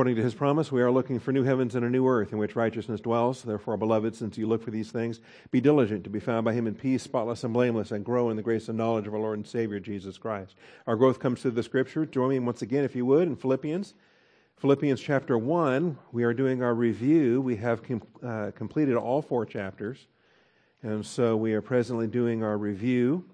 According to his promise, we are looking for new heavens and a new earth in which righteousness dwells. Therefore, beloved, since you look for these things, be diligent to be found by him in peace, spotless and blameless, and grow in the grace and knowledge of our Lord and Savior, Jesus Christ. Our growth comes through the scripture. Join me once again, if you would, in Philippians. Philippians chapter 1, we are doing our review. We have com- uh, completed all four chapters. And so we are presently doing our review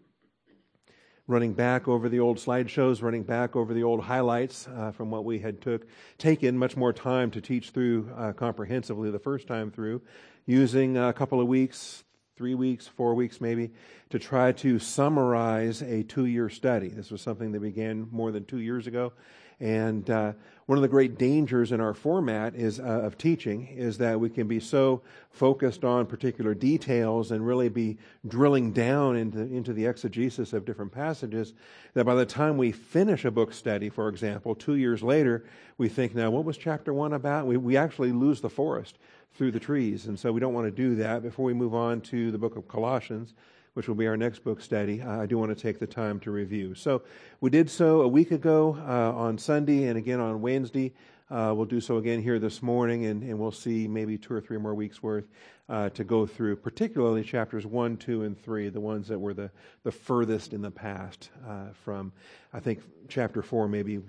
running back over the old slideshows, running back over the old highlights uh, from what we had took taken much more time to teach through uh, comprehensively the first time through, using a couple of weeks, three weeks, four weeks maybe, to try to summarize a two-year study. This was something that began more than two years ago, and uh, one of the great dangers in our format is uh, of teaching is that we can be so focused on particular details and really be drilling down into, into the exegesis of different passages that by the time we finish a book study, for example, two years later, we think, now what was chapter one about? We, we actually lose the forest through the trees. And so we don't want to do that. Before we move on to the book of Colossians, which will be our next book study, I do want to take the time to review. So we did so a week ago uh, on Sunday and again on Wednesday. Uh, we'll do so again here this morning, and, and, we'll see maybe two or three more weeks worth uh, to go through, particularly chapters 1, 2, and 3, the ones that were the, the furthest in the past uh, from, I think, chapter 4 maybe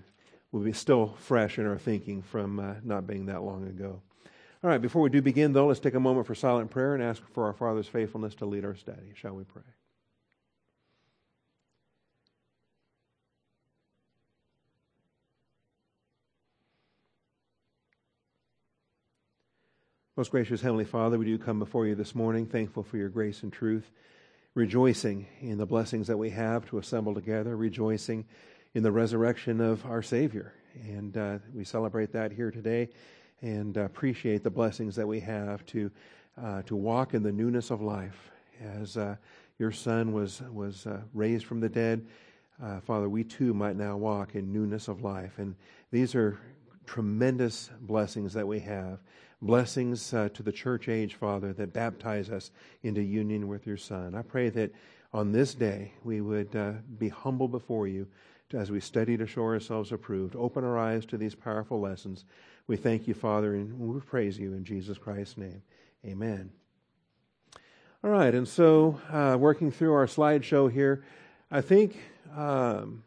will be still fresh in our thinking from uh, not being that long ago. All right, before we do begin, though, let's take a moment for silent prayer and ask for our Father's faithfulness to lead our study. Shall we pray? Most gracious Heavenly Father, we do come before you this morning, thankful for your grace and truth, rejoicing in the blessings that we have to assemble together, rejoicing in the resurrection of our Savior. And uh, we celebrate that here today and appreciate the blessings that we have to uh, to walk in the newness of life. As uh, your Son was was uh, raised from the dead, uh, Father, we too might now walk in newness of life. And these are tremendous blessings that we have. Blessings uh, to the church age, Father, that baptize us into union with your Son. I pray that on this day we would uh, be humble before you as we study to show ourselves approved. Open our eyes to these powerful lessons we thank you, Father, and we praise you in Jesus Christ's name. Amen. All right, and so uh, working through our slideshow here, I think um,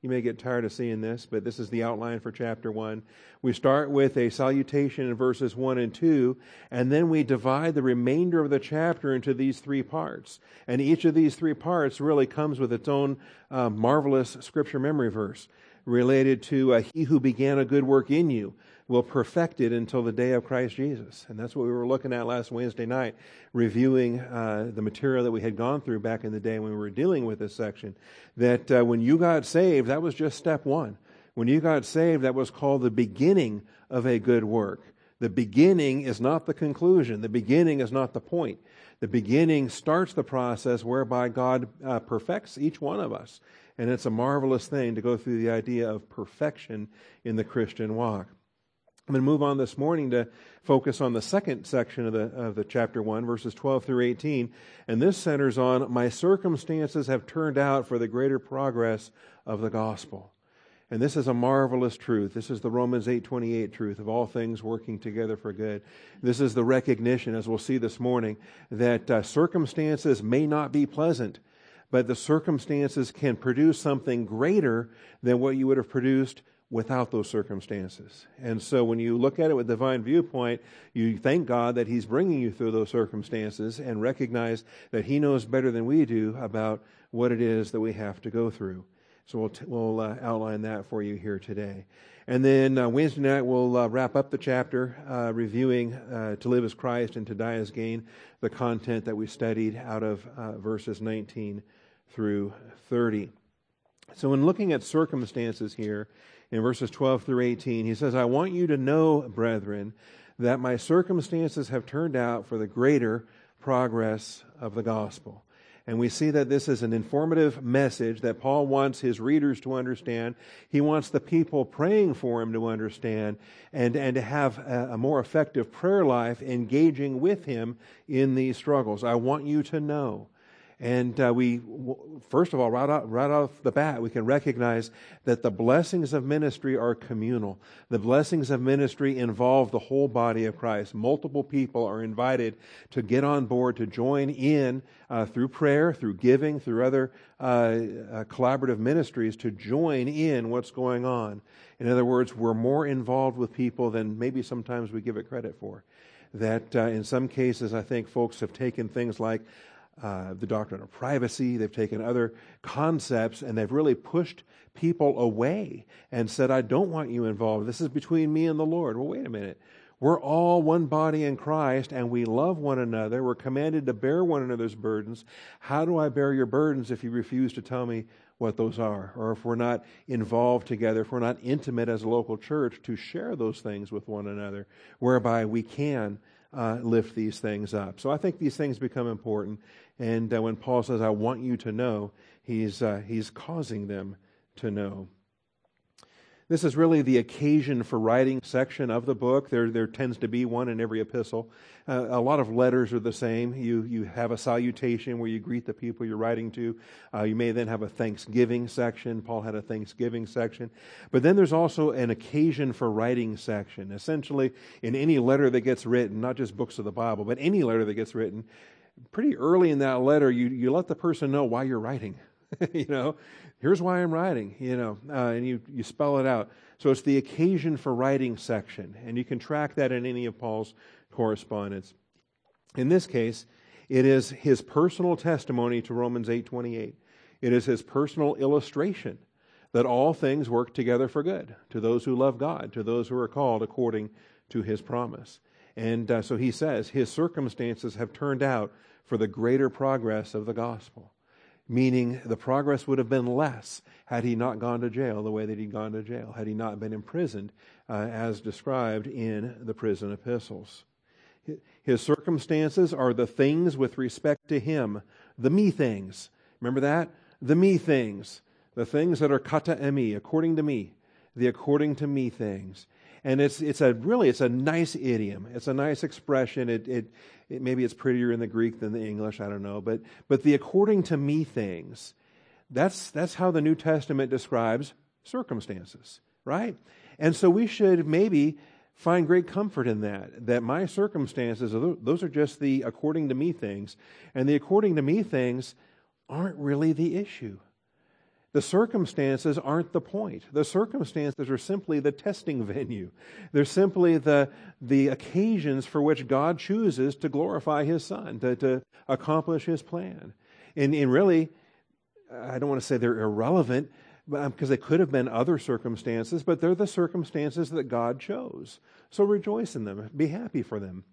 you may get tired of seeing this, but this is the outline for chapter 1. We start with a salutation in verses 1 and 2, and then we divide the remainder of the chapter into these three parts. And each of these three parts really comes with its own uh, marvelous scripture memory verse related to uh, He who began a good work in you will perfect it until the day of Christ Jesus. And that's what we were looking at last Wednesday night, reviewing uh, the material that we had gone through back in the day when we were dealing with this section. That uh, when you got saved, that was just step one. When you got saved, that was called the beginning of a good work. The beginning is not the conclusion. The beginning is not the point. The beginning starts the process whereby God uh, perfects each one of us. And it's a marvelous thing to go through the idea of perfection in the Christian walk. I'm going to move on this morning to focus on the second section of the, of the chapter 1, verses 12 through 18. And this centers on my circumstances have turned out for the greater progress of the gospel. And this is a marvelous truth. This is the Romans 8:28 truth of all things working together for good. This is the recognition as we'll see this morning that uh, circumstances may not be pleasant, but the circumstances can produce something greater than what you would have produced without those circumstances. And so when you look at it with divine viewpoint, you thank God that He's bringing you through those circumstances and recognize that He knows better than we do about what it is that we have to go through. So we'll, t- we'll uh, outline that for you here today. And then uh, Wednesday night, we'll uh, wrap up the chapter, uh, reviewing uh, to live as Christ and to die as gain, the content that we studied out of uh, verses 19 through 30. So, in looking at circumstances here, in verses 12 through 18. He says, I want you to know, brethren, that my circumstances have turned out for the greater progress of the gospel. And we see that this is an informative message that Paul wants his readers to understand. He wants the people praying for him to understand and, and to have a, a more effective prayer life engaging with him in these struggles. I want you to know And uh, we, first of all, right, out, right off the bat, we can recognize that the blessings of ministry are communal. The blessings of ministry involve the whole body of Christ. Multiple people are invited to get on board, to join in uh, through prayer, through giving, through other uh, uh collaborative ministries, to join in what's going on. In other words, we're more involved with people than maybe sometimes we give it credit for. That uh, in some cases, I think folks have taken things like uh, the doctrine of privacy. They've taken other concepts and they've really pushed people away and said, I don't want you involved. This is between me and the Lord. Well, wait a minute. We're all one body in Christ and we love one another. We're commanded to bear one another's burdens. How do I bear your burdens if you refuse to tell me what those are? Or if we're not involved together, if we're not intimate as a local church to share those things with one another, whereby we can uh, lift these things up. So I think these things become important. And uh, when Paul says, I want you to know, he's, uh, he's causing them to know. This is really the occasion for writing section of the book. There, there tends to be one in every epistle. Uh, a lot of letters are the same. You, you have a salutation where you greet the people you're writing to. Uh, you may then have a Thanksgiving section. Paul had a Thanksgiving section. But then there's also an occasion for writing section. Essentially, in any letter that gets written, not just books of the Bible, but any letter that gets written, pretty early in that letter, you, you let the person know why you're writing. you know, here's why I'm writing, you know, uh, and you, you spell it out. So it's the occasion for writing section, and you can track that in any of Paul's correspondence. In this case, it is his personal testimony to Romans 8:28. It is his personal illustration that all things work together for good to those who love God, to those who are called according to his promise. And uh, so he says his circumstances have turned out for the greater progress of the gospel, meaning the progress would have been less had he not gone to jail the way that he'd gone to jail, had he not been imprisoned uh, as described in the prison epistles. His circumstances are the things with respect to him, the me things. Remember that? The me things. The things that are kata emi, according to me. The according to me things and it's it's a really it's a nice idiom. It's a nice expression. It, it, it maybe it's prettier in the Greek than the English. I don't know, but but the according to me things. That's that's how the New Testament describes circumstances, right? And so we should maybe find great comfort in that. That my circumstances those are just the according to me things, and the according to me things aren't really the issue. The circumstances aren't the point. The circumstances are simply the testing venue. They're simply the, the occasions for which God chooses to glorify His Son, to, to accomplish His plan. And, and really, I don't want to say they're irrelevant because um, they could have been other circumstances, but they're the circumstances that God chose. So rejoice in them, be happy for them.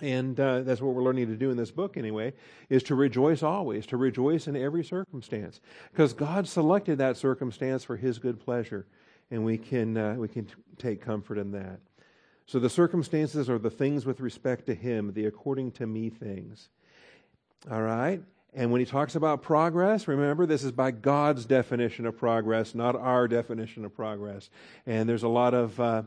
And uh, that's what we're learning to do in this book, anyway, is to rejoice always, to rejoice in every circumstance. Because God selected that circumstance for His good pleasure, and we can, uh, we can take comfort in that. So the circumstances are the things with respect to Him, the according to me things. All right? And when he talks about progress, remember, this is by God's definition of progress, not our definition of progress. And there's a lot of. Uh,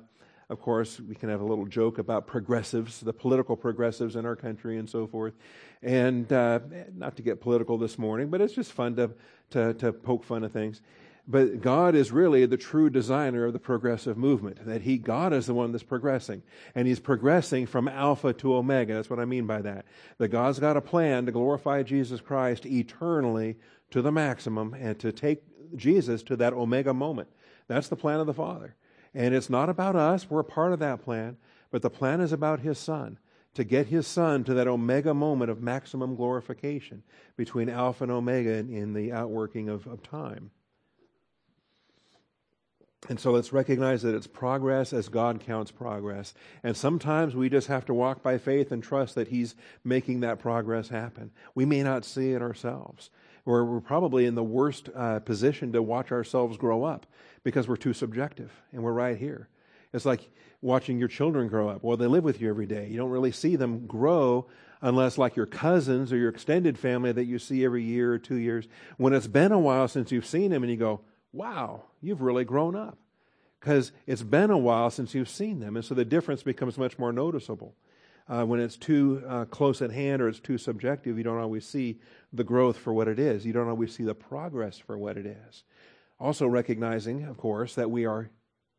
of course, we can have a little joke about progressives, the political progressives in our country, and so forth. And uh, not to get political this morning, but it's just fun to, to, to poke fun at things. But God is really the true designer of the progressive movement. That He, God is the one that's progressing. And He's progressing from Alpha to Omega. That's what I mean by that. That God's got a plan to glorify Jesus Christ eternally to the maximum and to take Jesus to that Omega moment. That's the plan of the Father. And it's not about us, we're a part of that plan, but the plan is about His Son, to get His Son to that Omega moment of maximum glorification between Alpha and Omega in, in the outworking of, of time. And so let's recognize that it's progress as God counts progress. And sometimes we just have to walk by faith and trust that He's making that progress happen. We may not see it ourselves. We're, we're probably in the worst uh, position to watch ourselves grow up because we're too subjective and we're right here. It's like watching your children grow up. Well, they live with you every day. You don't really see them grow unless, like your cousins or your extended family that you see every year or two years, when it's been a while since you've seen them and you go, wow, you've really grown up. Because it's been a while since you've seen them. And so the difference becomes much more noticeable. Uh, when it's too uh, close at hand or it's too subjective, you don't always see the growth for what it is. You don't always see the progress for what it is. Also, recognizing, of course, that we are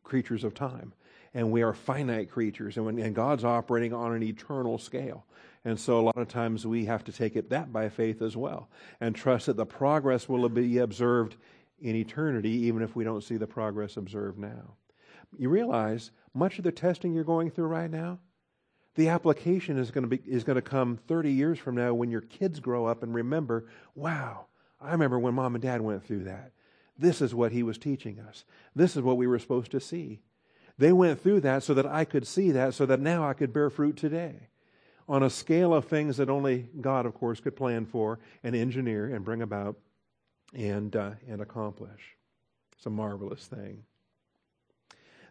creatures of time and we are finite creatures, and, when, and God's operating on an eternal scale. And so, a lot of times, we have to take it that by faith as well and trust that the progress will be observed in eternity, even if we don't see the progress observed now. You realize much of the testing you're going through right now, the application is going to be is going to come 30 years from now when your kids grow up and remember, wow, I remember when mom and dad went through that. This is what he was teaching us. This is what we were supposed to see. They went through that so that I could see that, so that now I could bear fruit today. On a scale of things that only God, of course, could plan for and engineer and bring about and, uh, and accomplish. It's a marvelous thing.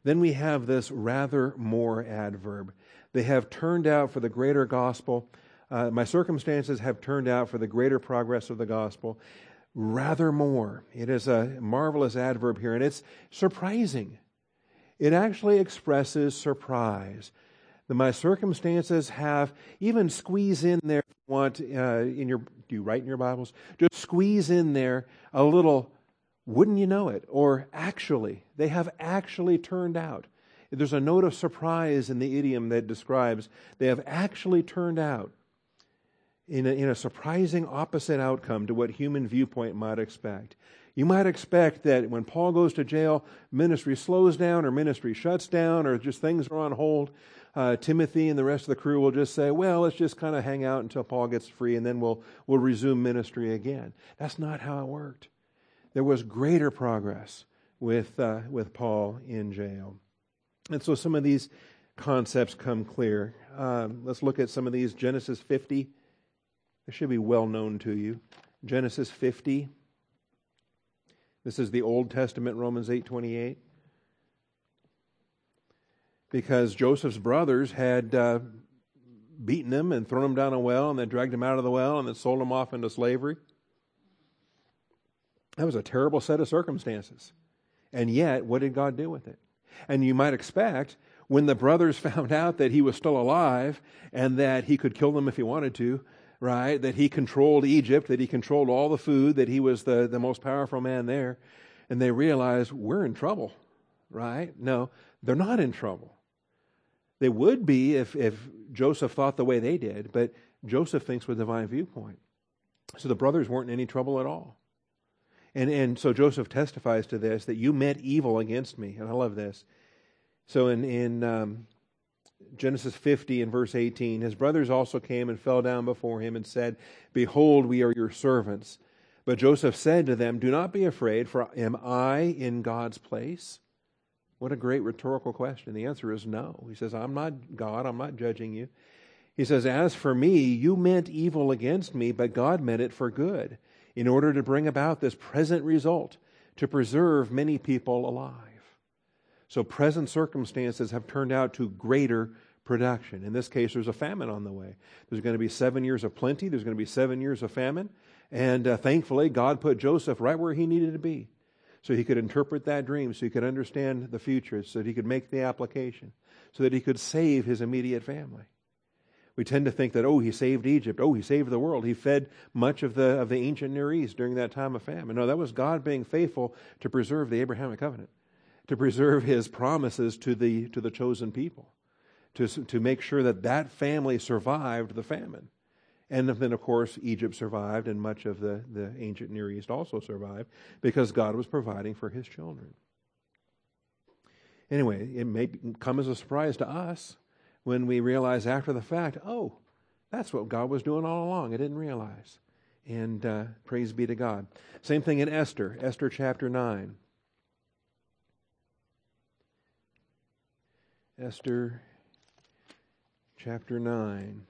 Then we have this rather more adverb. They have turned out for the greater gospel. Uh, my circumstances have turned out for the greater progress of the gospel. Rather more. It is a marvelous adverb here, and it's surprising. It actually expresses surprise. That my circumstances have even squeeze in there. Want uh, in your do you write in your Bibles? Just squeeze in there a little. Wouldn't you know it? Or actually, they have actually turned out. There's a note of surprise in the idiom that describes they have actually turned out in a, in a surprising opposite outcome to what human viewpoint might expect. You might expect that when Paul goes to jail, ministry slows down or ministry shuts down or just things are on hold. Uh, Timothy and the rest of the crew will just say, well, let's just kind of hang out until Paul gets free and then we'll, we'll resume ministry again. That's not how it worked. There was greater progress with, uh, with Paul in jail. And so some of these concepts come clear. Um, let's look at some of these. Genesis 50. This should be well known to you. Genesis 50. This is the Old Testament, Romans 8:28. Because Joseph's brothers had uh, beaten him and thrown him down a well and then dragged him out of the well and then sold him off into slavery. That was a terrible set of circumstances. And yet, what did God do with it? And you might expect when the brothers found out that he was still alive and that he could kill them if he wanted to, right? That he controlled Egypt, that he controlled all the food, that he was the, the most powerful man there. And they realized we're in trouble, right? No, they're not in trouble. They would be if, if Joseph thought the way they did, but Joseph thinks with divine viewpoint. So the brothers weren't in any trouble at all. And, and so Joseph testifies to this that you meant evil against me. And I love this. So in, in um, Genesis 50 and verse 18, his brothers also came and fell down before him and said, Behold, we are your servants. But Joseph said to them, Do not be afraid, for am I in God's place? What a great rhetorical question. The answer is no. He says, I'm not God, I'm not judging you. He says, As for me, you meant evil against me, but God meant it for good, in order to bring about this present result, to preserve many people alive. So present circumstances have turned out to greater production. In this case, there's a famine on the way. There's going to be seven years of plenty, there's going to be seven years of famine. And uh, thankfully, God put Joseph right where he needed to be so he could interpret that dream, so he could understand the future, so that he could make the application, so that he could save his immediate family. We tend to think that, oh, he saved Egypt. Oh, he saved the world. He fed much of the, of the ancient Near East during that time of famine. No, that was God being faithful to preserve the Abrahamic covenant to preserve his promises to the, to the chosen people, to, to make sure that that family survived the famine. And then, of course, Egypt survived, and much of the, the ancient Near East also survived because God was providing for his children. Anyway, it may come as a surprise to us when we realize after the fact, oh, that's what God was doing all along. I didn't realize. And uh, praise be to God. Same thing in Esther, Esther chapter 9. Esther chapter 9.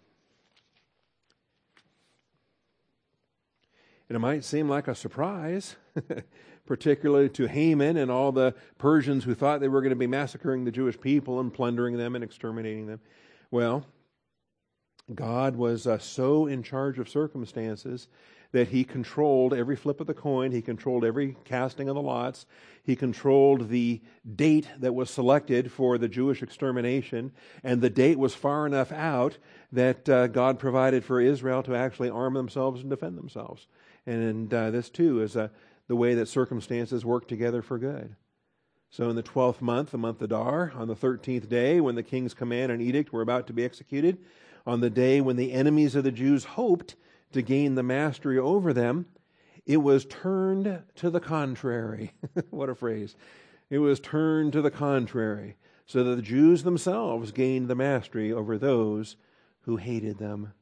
And it might seem like a surprise, particularly to Haman and all the Persians who thought they were going to be massacring the Jewish people and plundering them and exterminating them. Well, God was uh, so in charge of circumstances that he controlled every flip of the coin, he controlled every casting of the lots, he controlled the date that was selected for the Jewish extermination, and the date was far enough out that uh, God provided for Israel to actually arm themselves and defend themselves. And, uh, this too is uh, the way that circumstances work together for good. So in the twelfth month, the month Adar, on the thirteenth day, when the king's command and edict were about to be executed, on the day when the enemies of the Jews hoped to gain the mastery over them, it was turned to the contrary. what a phrase. It was turned to the contrary, so that the Jews themselves gained the mastery over those who hated them.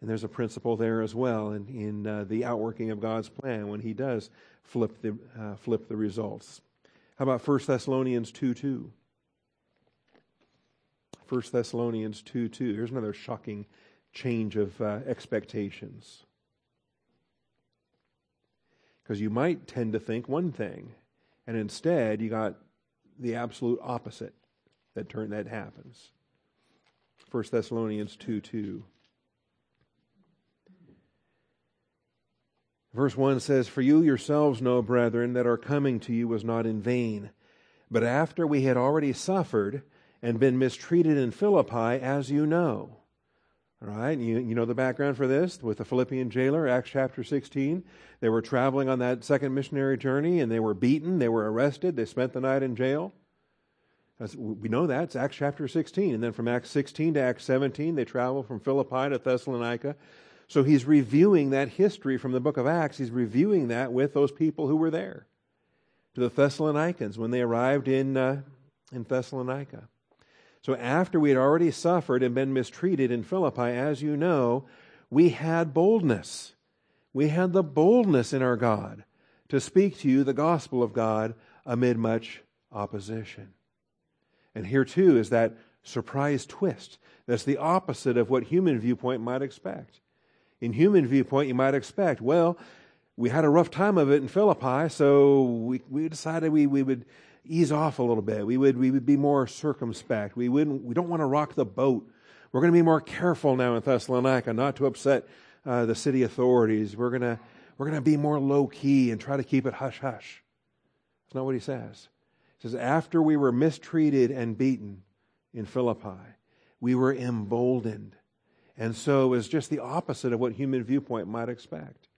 And there's a principle there as well in, in uh, the outworking of God's plan when He does flip the, uh, flip the results. How about 1 Thessalonians 2 2? 1 Thessalonians 2 2. Here's another shocking change of uh, expectations. Because you might tend to think one thing, and instead you got the absolute opposite that turn that happens. 1 Thessalonians 2 2. Verse 1 says, For you yourselves know, brethren, that our coming to you was not in vain. But after we had already suffered and been mistreated in Philippi, as you know. All right, you, you know the background for this with the Philippian jailer, Acts chapter 16. They were traveling on that second missionary journey and they were beaten, they were arrested, they spent the night in jail. As we know that, it's Acts chapter 16. And then from Acts 16 to Acts 17, they travel from Philippi to Thessalonica. So he's reviewing that history from the book of Acts. He's reviewing that with those people who were there, to the Thessalonians when they arrived in, uh, in Thessalonica. So after we had already suffered and been mistreated in Philippi, as you know, we had boldness. We had the boldness in our God to speak to you the gospel of God amid much opposition. And here too is that surprise twist. That's the opposite of what human viewpoint might expect in human viewpoint, you might expect, well, we had a rough time of it in Philippi, so we, we decided we, we would ease off a little bit. We would, we would be more circumspect. We, wouldn't, we don't want to rock the boat. We're going to be more careful now in Thessalonica not to upset uh, the city authorities. We're going to, we're going to be more low key and try to keep it hush hush. That's not what he says. He says, after we were mistreated and beaten in Philippi, we were emboldened and so was just the opposite of what human viewpoint might expect.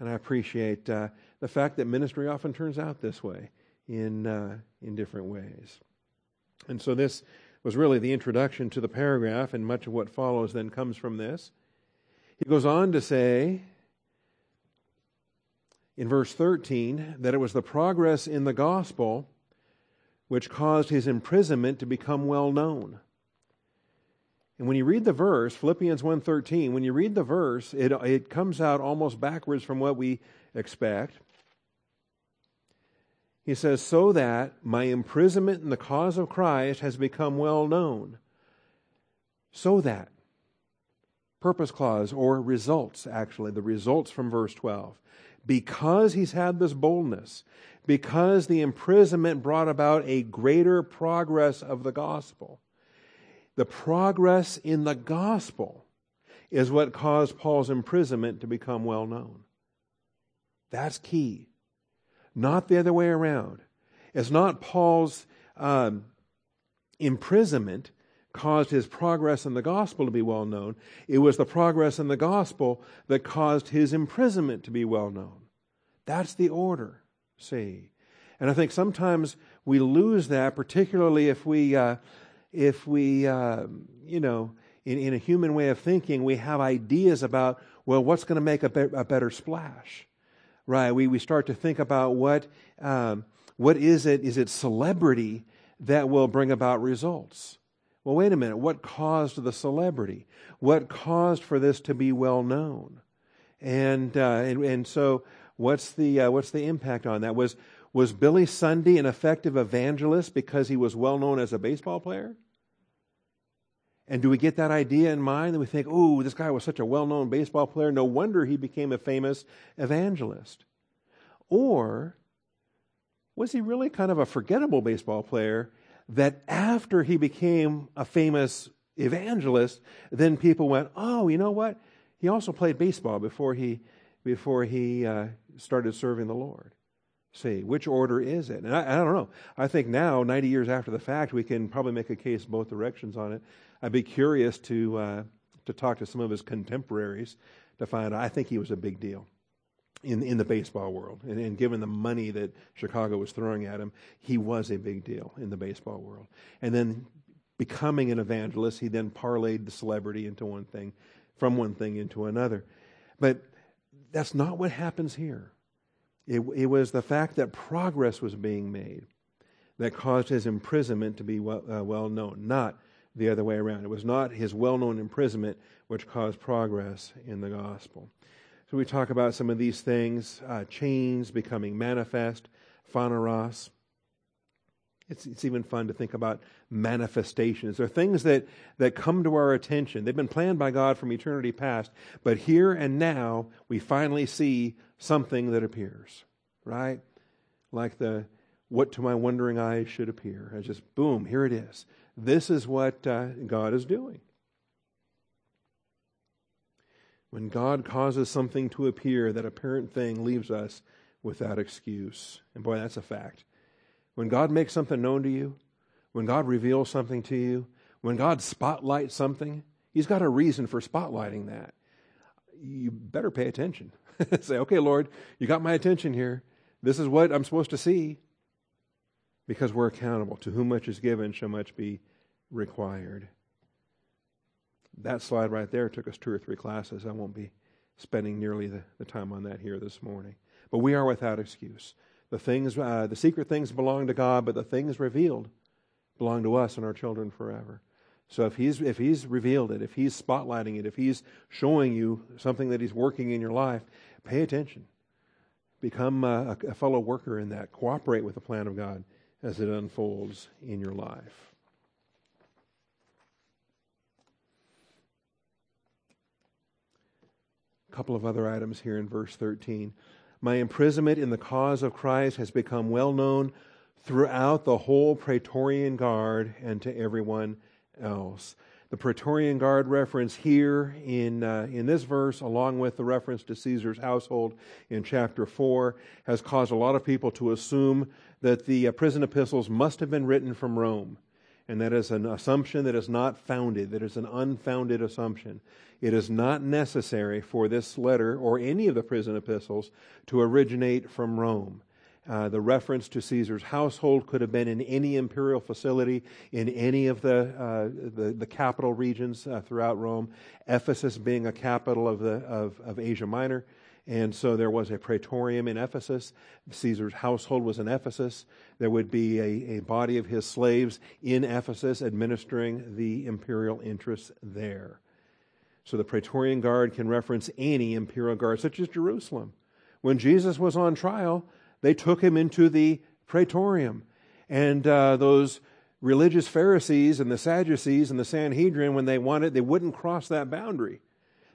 And I appreciate uh, the fact that ministry often turns out this way in, uh, in different ways. And so this was really the introduction to the paragraph, and much of what follows then comes from this. He goes on to say in verse 13 that it was the progress in the gospel which caused his imprisonment to become well known. And when you read the verse, Philippians 1.13, when you read the verse, it, it comes out almost backwards from what we expect. He says, So that my imprisonment in the cause of Christ has become well known. So that. Purpose clause, or results, actually, the results from verse 12. Because he's had this boldness, because the imprisonment brought about a greater progress of the gospel the progress in the gospel is what caused Paul's imprisonment to become well known. That's key. Not the other way around. It's not Paul's um, imprisonment caused his progress in the gospel to be well known. It was the progress in the gospel that caused his imprisonment to be well known. That's the order, see. And I think sometimes we lose that, particularly if we uh, if we, uh, you know, in, in a human way of thinking, we have ideas about, well, what's going to make a, be- a, better splash, right? We, we start to think about what, um, what is it? Is it celebrity that will bring about results? Well, wait a minute. What caused the celebrity? What caused for this to be well known? And, uh, and, and so what's the, uh, what's the impact on that? Was, was Billy Sunday an effective evangelist because he was well known as a baseball player? And do we get that idea in mind that we think, oh, this guy was such a well known baseball player, no wonder he became a famous evangelist? Or was he really kind of a forgettable baseball player that after he became a famous evangelist, then people went, oh, you know what? he also played baseball before he, before he uh, started serving the Lord. See, which order is it? And I, I, don't know. I think now, 90 years after the fact, we can probably make a case both directions on it. I'd be curious to, uh, to talk to some of his contemporaries to find out. I think he was a big deal in, in the baseball world. And, and given the money that Chicago was throwing at him, he was a big deal in the baseball world. And then becoming an evangelist, he then parlayed the celebrity into one thing, from one thing into another. But that's not what happens here. It, it was the fact that progress was being made that caused his imprisonment to be well, uh, well known, not the other way around. It was not his well known imprisonment which caused progress in the gospel. So we talk about some of these things uh, chains becoming manifest, phaneros. It's, it's even fun to think about manifestations. They're things that, that come to our attention. They've been planned by God from eternity past, but here and now we finally see something that appears, right? Like the what to my wondering eyes should appear. It's just boom, here it is. This is what uh, God is doing. When God causes something to appear, that apparent thing leaves us without excuse. And boy, that's a fact. When God makes something known to you, when God reveals something to you, when God spotlights something, He's got a reason for spotlighting that. You better pay attention. Say, okay, Lord, you got my attention here. This is what I'm supposed to see. Because we're accountable. To whom much is given, shall much be required. That slide right there took us two or three classes. I won't be spending nearly the, the time on that here this morning. But we are without excuse. The things, uh, the secret things belong to God, but the things revealed belong to us and our children forever. So if he's if he's revealed it, if he's spotlighting it, if he's showing you something that he's working in your life, pay attention. Become a, a fellow worker in that. Cooperate with the plan of God as it unfolds in your life. A couple of other items here in verse 13. My imprisonment in the cause of Christ has become well known throughout the whole Praetorian Guard and to everyone else. The Praetorian Guard reference here in, uh, in this verse, along with the reference to Caesar's household in chapter 4, has caused a lot of people to assume that the uh, prison epistles must have been written from Rome. And that is an assumption that is not founded, that is an unfounded assumption. It is not necessary for this letter or any of the prison epistles to originate from Rome. Uh, the reference to Caesar's household could have been in any imperial facility in any of the, uh, the, the, capital regions uh, throughout Rome, Ephesus being a capital of, the, of, of Asia Minor. And so there was a praetorium in Ephesus. Caesar's household was in Ephesus. There would be a, a body of his slaves in Ephesus administering the imperial interests there. So the Praetorian Guard can reference any imperial guard, such as Jerusalem. When Jesus was on trial, they took him into the Praetorium. And uh, those religious Pharisees and the Sadducees and the Sanhedrin, when they wanted, they wouldn't cross that boundary.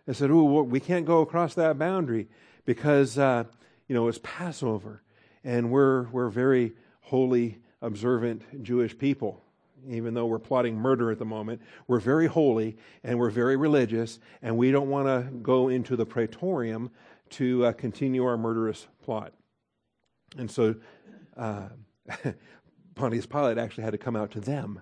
They said, "Oh, we can't go across that boundary because uh, you know it's Passover, and we're we're very holy, observant Jewish people even though we're plotting murder at the moment. We're very holy and we're very religious, and we don't want to go into the praetorium to uh, continue our murderous plot. And so uh, Pontius Pilate actually had to come out to them,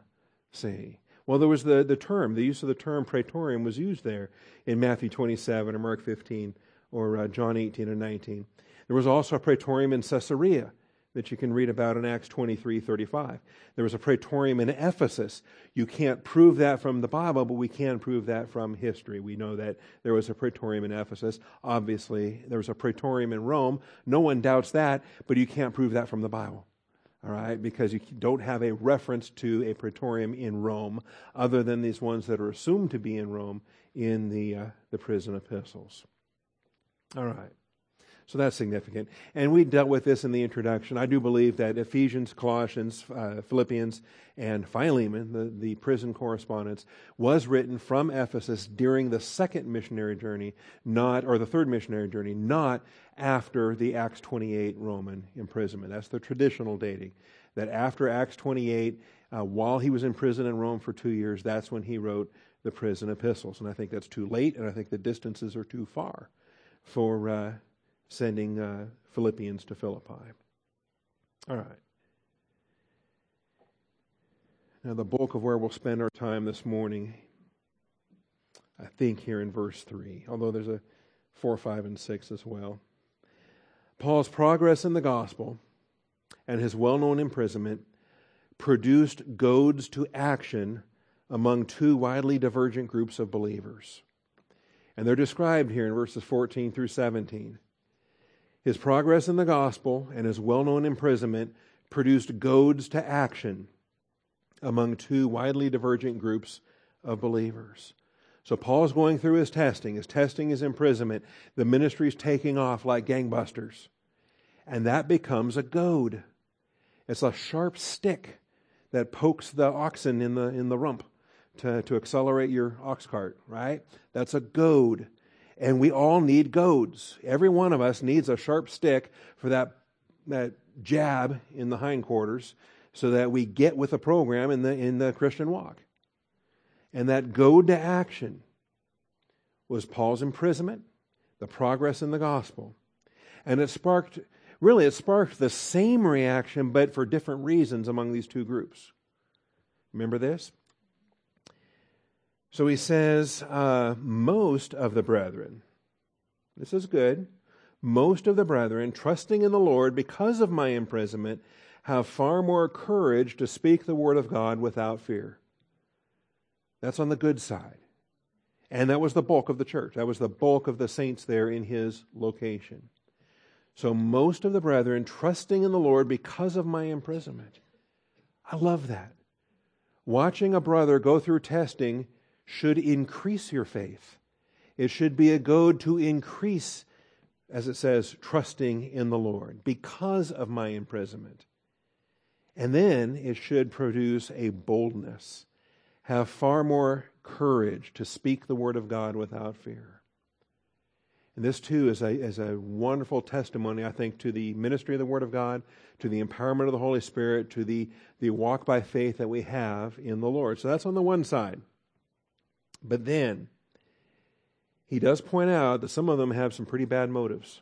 see. Well, there was the, the term, the use of the term praetorium was used there in Matthew 27 or Mark 15 or uh, John 18 and 19. There was also a praetorium in Caesarea that you can read about in Acts 23 35. There was a praetorium in Ephesus. You can't prove that from the Bible, but we can prove that from history. We know that there was a praetorium in Ephesus. Obviously, there was a praetorium in Rome. No one doubts that, but you can't prove that from the Bible. All right, because you don't have a reference to a praetorium in Rome other than these ones that are assumed to be in Rome in the, uh, the prison epistles. All right. So that's significant. And we dealt with this in the introduction. I do believe that Ephesians, Colossians, uh, Philippians, and Philemon, the, the prison correspondence, was written from Ephesus during the second missionary journey, not, or the third missionary journey, not after the Acts 28 Roman imprisonment. That's the traditional dating. that after Acts 28, uh, while he was in prison in Rome for two years, that's when he wrote the prison epistles. And I think that's too late, and I think the distances are too far for uh, sending uh, Philippians to Philippi. All right. Now, the bulk of where we'll spend our time this morning, I think, here in verse 3, although there's a 4, 5, and 6 as well. Paul's progress in the gospel and his well known imprisonment produced goads to action among two widely divergent groups of believers. And they're described here in verses 14 through 17. His progress in the gospel and his well known imprisonment produced goads to action among two widely divergent groups of believers. So Paul's going through his testing, his testing his imprisonment. The ministry's taking off like gangbusters. And that becomes a goad. It's a sharp stick that pokes the oxen in the, in the rump to, to accelerate your ox cart, right? That's a goad. And we all need goads. Every one of us needs a sharp stick for that, that jab in the hindquarters so that we get with the program in the, in the Christian walk. And that goad to action was Paul's imprisonment, the progress in the gospel. And it sparked, really, it sparked the same reaction, but for different reasons among these two groups. Remember this? So he says, uh, most of the brethren, this is good, most of the brethren, trusting in the Lord because of my imprisonment, have far more courage to speak the word of God without fear. That's on the good side. And that was the bulk of the church. That was the bulk of the saints there in his location. So most of the brethren trusting in the Lord because of my imprisonment. I love that. Watching a brother go through testing should increase your faith. It should be a goad to increase, as it says, trusting in the Lord because of my imprisonment. And then it should produce a boldness, have far more courage to speak the word of God without fear. And this, too, is a, is a wonderful testimony, I think, to the ministry of the Word of God, to the empowerment of the Holy Spirit, to the, the walk by faith that we have in the Lord. So that's on the one side. But then, he does point out that some of them have some pretty bad motives.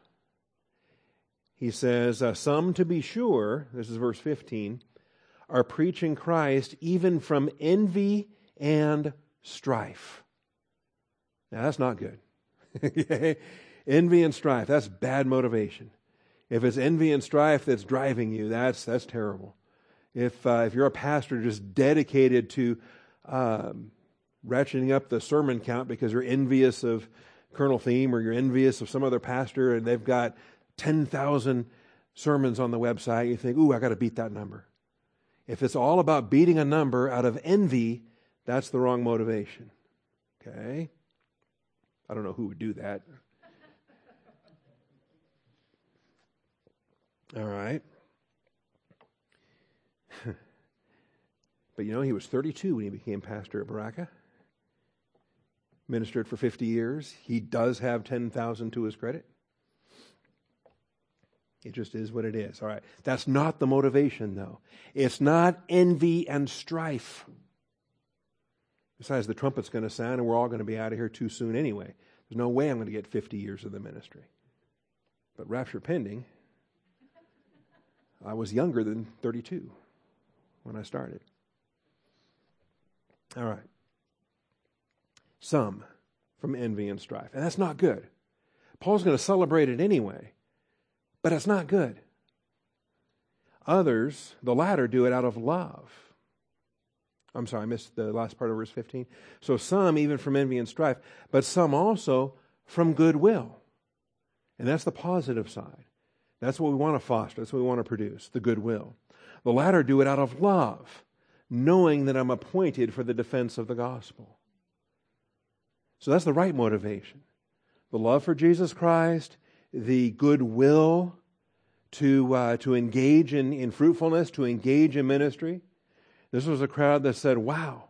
He says, uh, Some, to be sure, this is verse 15, are preaching Christ even from envy and strife. Now, that's not good. envy and strife, that's bad motivation. If it's envy and strife that's driving you, that's, that's terrible. If, uh, if you're a pastor just dedicated to um, ratcheting up the sermon count because you're envious of Colonel Thieme or you're envious of some other pastor and they've got 10,000 sermons on the website, you think, ooh, I got to beat that number. If it's all about beating a number out of envy, that's the wrong motivation. Okay? I don't know who would do that. All right. but you know, he was 32 when he became pastor at Berachah. Ministered for 50 years. He does have 10,000 to his credit. It just is what it is. All right. That's not the motivation, though. It's not envy and strife. Besides, the trumpet's going to sound and we're all going to be out of here too soon anyway. There's no way I'm going to get 50 years of the ministry. But rapture pending, I was younger than 32 when I started. All right. Some from envy and strife. And that's not good. Paul's going to celebrate it anyway but it's not good. Others, the latter, do it out of love. I'm sorry, I missed the last part of verse 15. So some, even from envy and strife, but some also from goodwill. And that's the positive side. That's what we want to foster. That's what we want to produce, the goodwill. The latter do it out of love, knowing that I'm appointed for the defense of the gospel. So that's the right motivation. The love for Jesus Christ the goodwill to, uh, to engage in, in fruitfulness, to engage in ministry. This was a crowd that said, wow,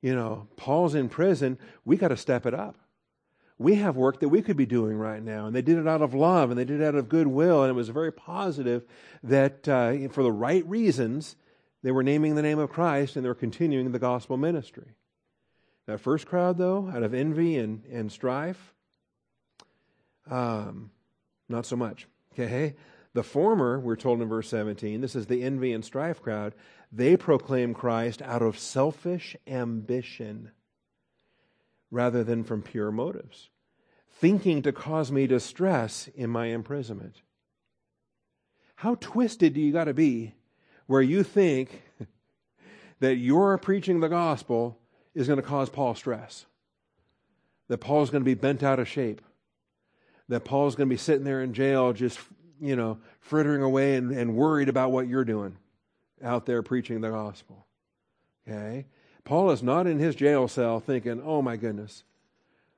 you know, Paul's in prison. We got to step it up. we have work that we could be doing right now. And they did it out of love and they did it out of goodwill. And it was very positive that uh, for the right reasons, they were naming the name of Christ and they were continuing the gospel ministry. That first crowd, though, out of envy and, and strife, um, not so much. Okay? The former, we're told in verse 17, this is the envy and strife crowd, they proclaim Christ out of selfish ambition rather than from pure motives, thinking to cause me distress in my imprisonment. How twisted do you got to be where you think that you're preaching the gospel is going to cause Paul stress? That Paul's going to be bent out of shape? That Paul's going to be sitting there in jail just, you know, frittering away and, and worried about what you're doing out there preaching the gospel? Okay? Paul is not in his jail cell thinking, oh my goodness,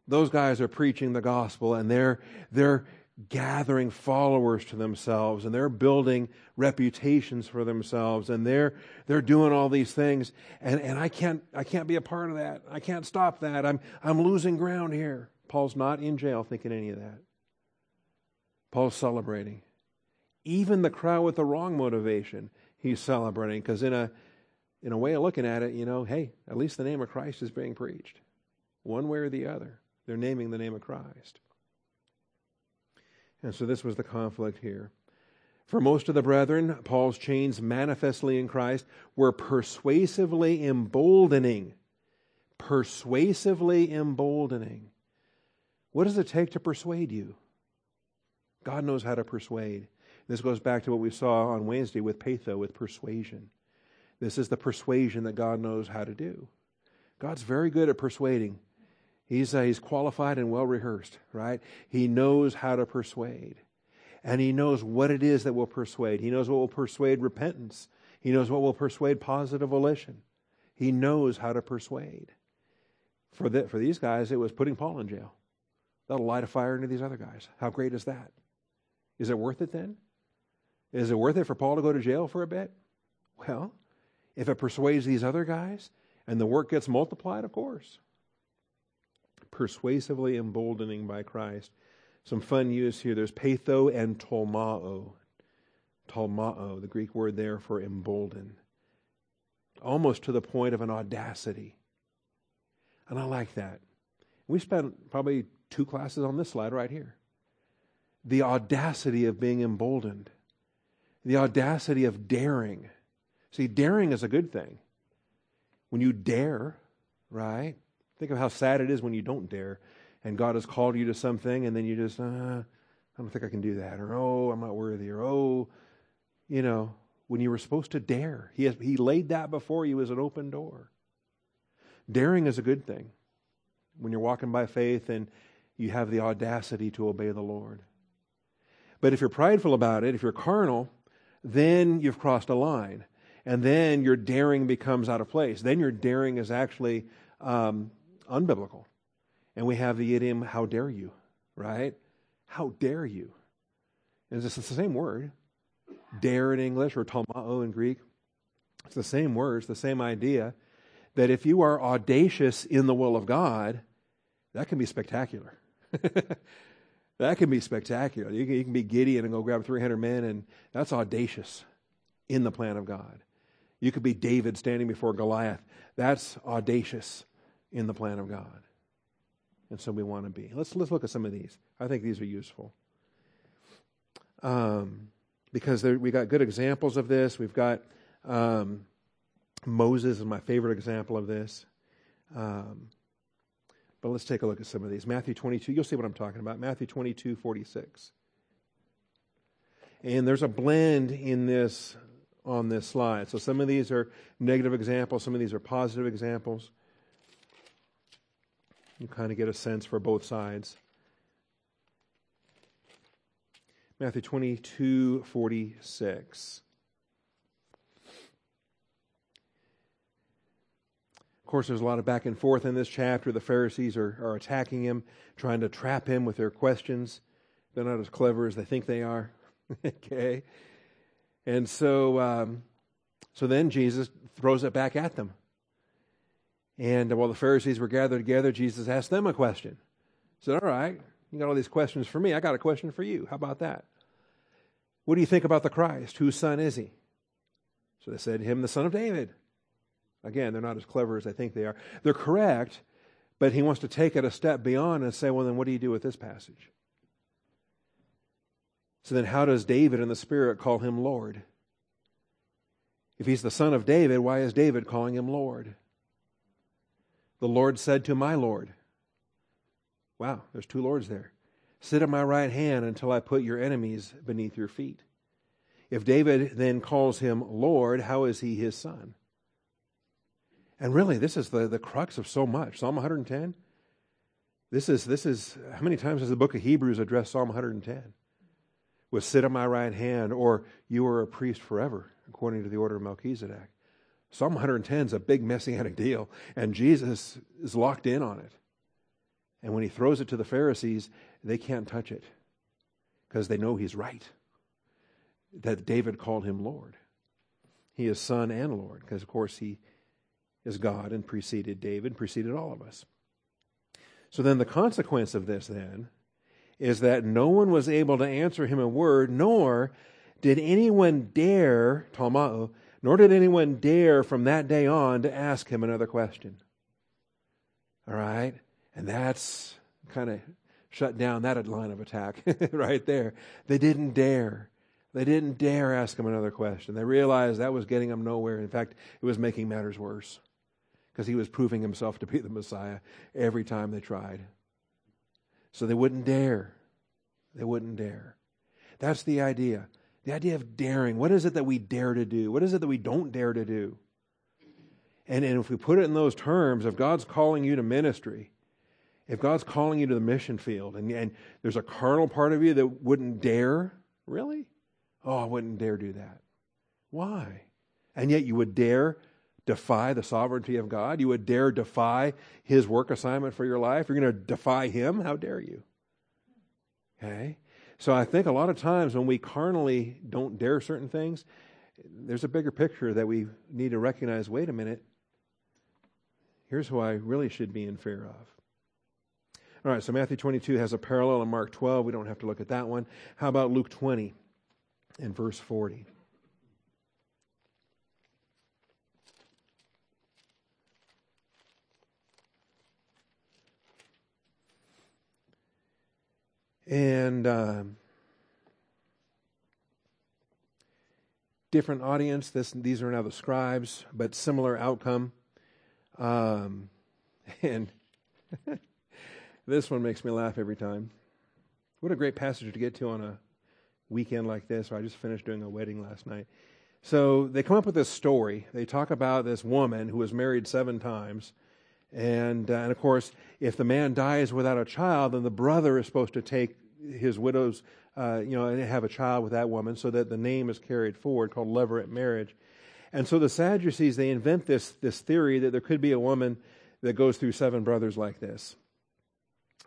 those guys are preaching the gospel and they're, they're gathering followers to themselves and they're building reputations for themselves and they're, they're doing all these things and, and I, can't, I can't be a part of that. I can't stop that. I'm, I'm losing ground here. Paul's not in jail thinking any of that. Paul's celebrating. Even the crowd with the wrong motivation, he's celebrating because in a in a way of looking at it, you know, hey, at least the name of Christ is being preached. One way or the other. They're naming the name of Christ. And so this was the conflict here. For most of the brethren, Paul's chains manifestly in Christ were persuasively emboldening. Persuasively emboldening. What does it take to persuade you? God knows how to persuade. This goes back to what we saw on Wednesday with peitho, with persuasion. This is the persuasion that God knows how to do. God's very good at persuading. He's, uh, he's qualified and well rehearsed, right? He knows how to persuade. And he knows what it is that will persuade. He knows what will persuade repentance. He knows what will persuade positive volition. He knows how to persuade. For, the, for these guys, it was putting Paul in jail. That'll light a fire into these other guys. How great is that? Is it worth it then? Is it worth it for Paul to go to jail for a bit? Well, if it persuades these other guys and the work gets multiplied, of course. Persuasively emboldening by Christ. Some fun use here. There's peitho and tolmao. Tolmao, the Greek word there for embolden. Almost to the point of an audacity. And I like that. We spent probably two classes on this slide right here. The audacity of being emboldened, the audacity of daring See, daring is a good thing. When you dare, right? Think of how sad it is when you don't dare and God has called you to something and then you just, uh, I don't think I can do that. Or, oh, I'm not worthy. Or, oh, you know, when you were supposed to dare. He, has, he laid that before you as an open door. Daring is a good thing when you're walking by faith and you have the audacity to obey the Lord. But if you're prideful about it, if you're carnal, then you've crossed a line and then your daring becomes out of place. Then your daring is actually um, unbiblical. And we have the idiom, how dare you, right? How dare you? And it's the same word, dare in English or tolmao in Greek. It's the same words, the same idea that if you are audacious in the will of God, that can be spectacular. that can be spectacular. You can, you can be Gideon and go grab 300 men, and that's audacious in the plan of God. You could be David standing before Goliath. That's audacious in the plan of God. And so we want to be. Let's, let's look at some of these. I think these are useful. Um, because there, we got good examples of this. We've got um, Moses is my favorite example of this. Um, but let's take a look at some of these. Matthew 22, you'll see what I'm talking about. Matthew 22, 46. And there's a blend in this on this slide. So some of these are negative examples, some of these are positive examples. You kind of get a sense for both sides. Matthew 22 46. Of course, there's a lot of back and forth in this chapter. The Pharisees are, are attacking him, trying to trap him with their questions. They're not as clever as they think they are. okay? And so, um, so then Jesus throws it back at them. And while the Pharisees were gathered together, Jesus asked them a question. He Said, All right, you got all these questions for me. I got a question for you. How about that? What do you think about the Christ? Whose son is he? So they said, Him, the son of David. Again, they're not as clever as they think they are. They're correct, but he wants to take it a step beyond and say, Well, then what do you do with this passage? So then, how does David in the Spirit call him Lord? If he's the son of David, why is David calling him Lord? The Lord said to my Lord, Wow, there's two Lords there. Sit at my right hand until I put your enemies beneath your feet. If David then calls him Lord, how is he his son? And really, this is the, the crux of so much. Psalm 110. This is, this is, how many times has the book of Hebrews addressed Psalm 110? Was sit at my right hand, or you are a priest forever, according to the order of Melchizedek. Psalm 110 is a big messianic deal, and Jesus is locked in on it. And when he throws it to the Pharisees, they can't touch it because they know he's right. That David called him Lord. He is Son and Lord because, of course, he is God and preceded David, preceded all of us. So then the consequence of this then is that no one was able to answer him a word, nor did anyone dare, nor did anyone dare from that day on to ask him another question. All right? And that's kind of shut down that line of attack right there. They didn't dare. They didn't dare ask him another question. They realized that was getting them nowhere. In fact, it was making matters worse because he was proving himself to be the Messiah every time they tried. So they wouldn't dare. They wouldn't dare. That's the idea. The idea of daring. What is it that we dare to do? What is it that we don't dare to do? And, and if we put it in those terms, if God's calling you to ministry, if God's calling you to the mission field and, and there's a carnal part of you that wouldn't dare, really? Oh, I wouldn't dare do that. Why? And yet you would dare defy the sovereignty of God? You would dare defy His work assignment for your life? You're going to defy Him? How dare you? Okay? So I think a lot of times when we carnally don't dare certain things, there's a bigger picture that we need to recognize wait a minute, here's who I really should be in fear of. All right, so Matthew 22 has a parallel in Mark 12. We don't have to look at that one. How about Luke 20 and verse 40? And um, different audience. This, these are now the scribes, but similar outcome. Um, and this one makes me laugh every time. What a great passage to get to on a weekend like this. I just finished doing a wedding last night. So they come up with this story. They talk about this woman who was married seven times. And, uh, and of course, if the man dies without a child, then the brother is supposed to take his widow's, uh, you know, and have a child with that woman so that the name is carried forward called levirate marriage. And so the Sadducees, they invent this, this theory that there could be a woman that goes through seven brothers like this.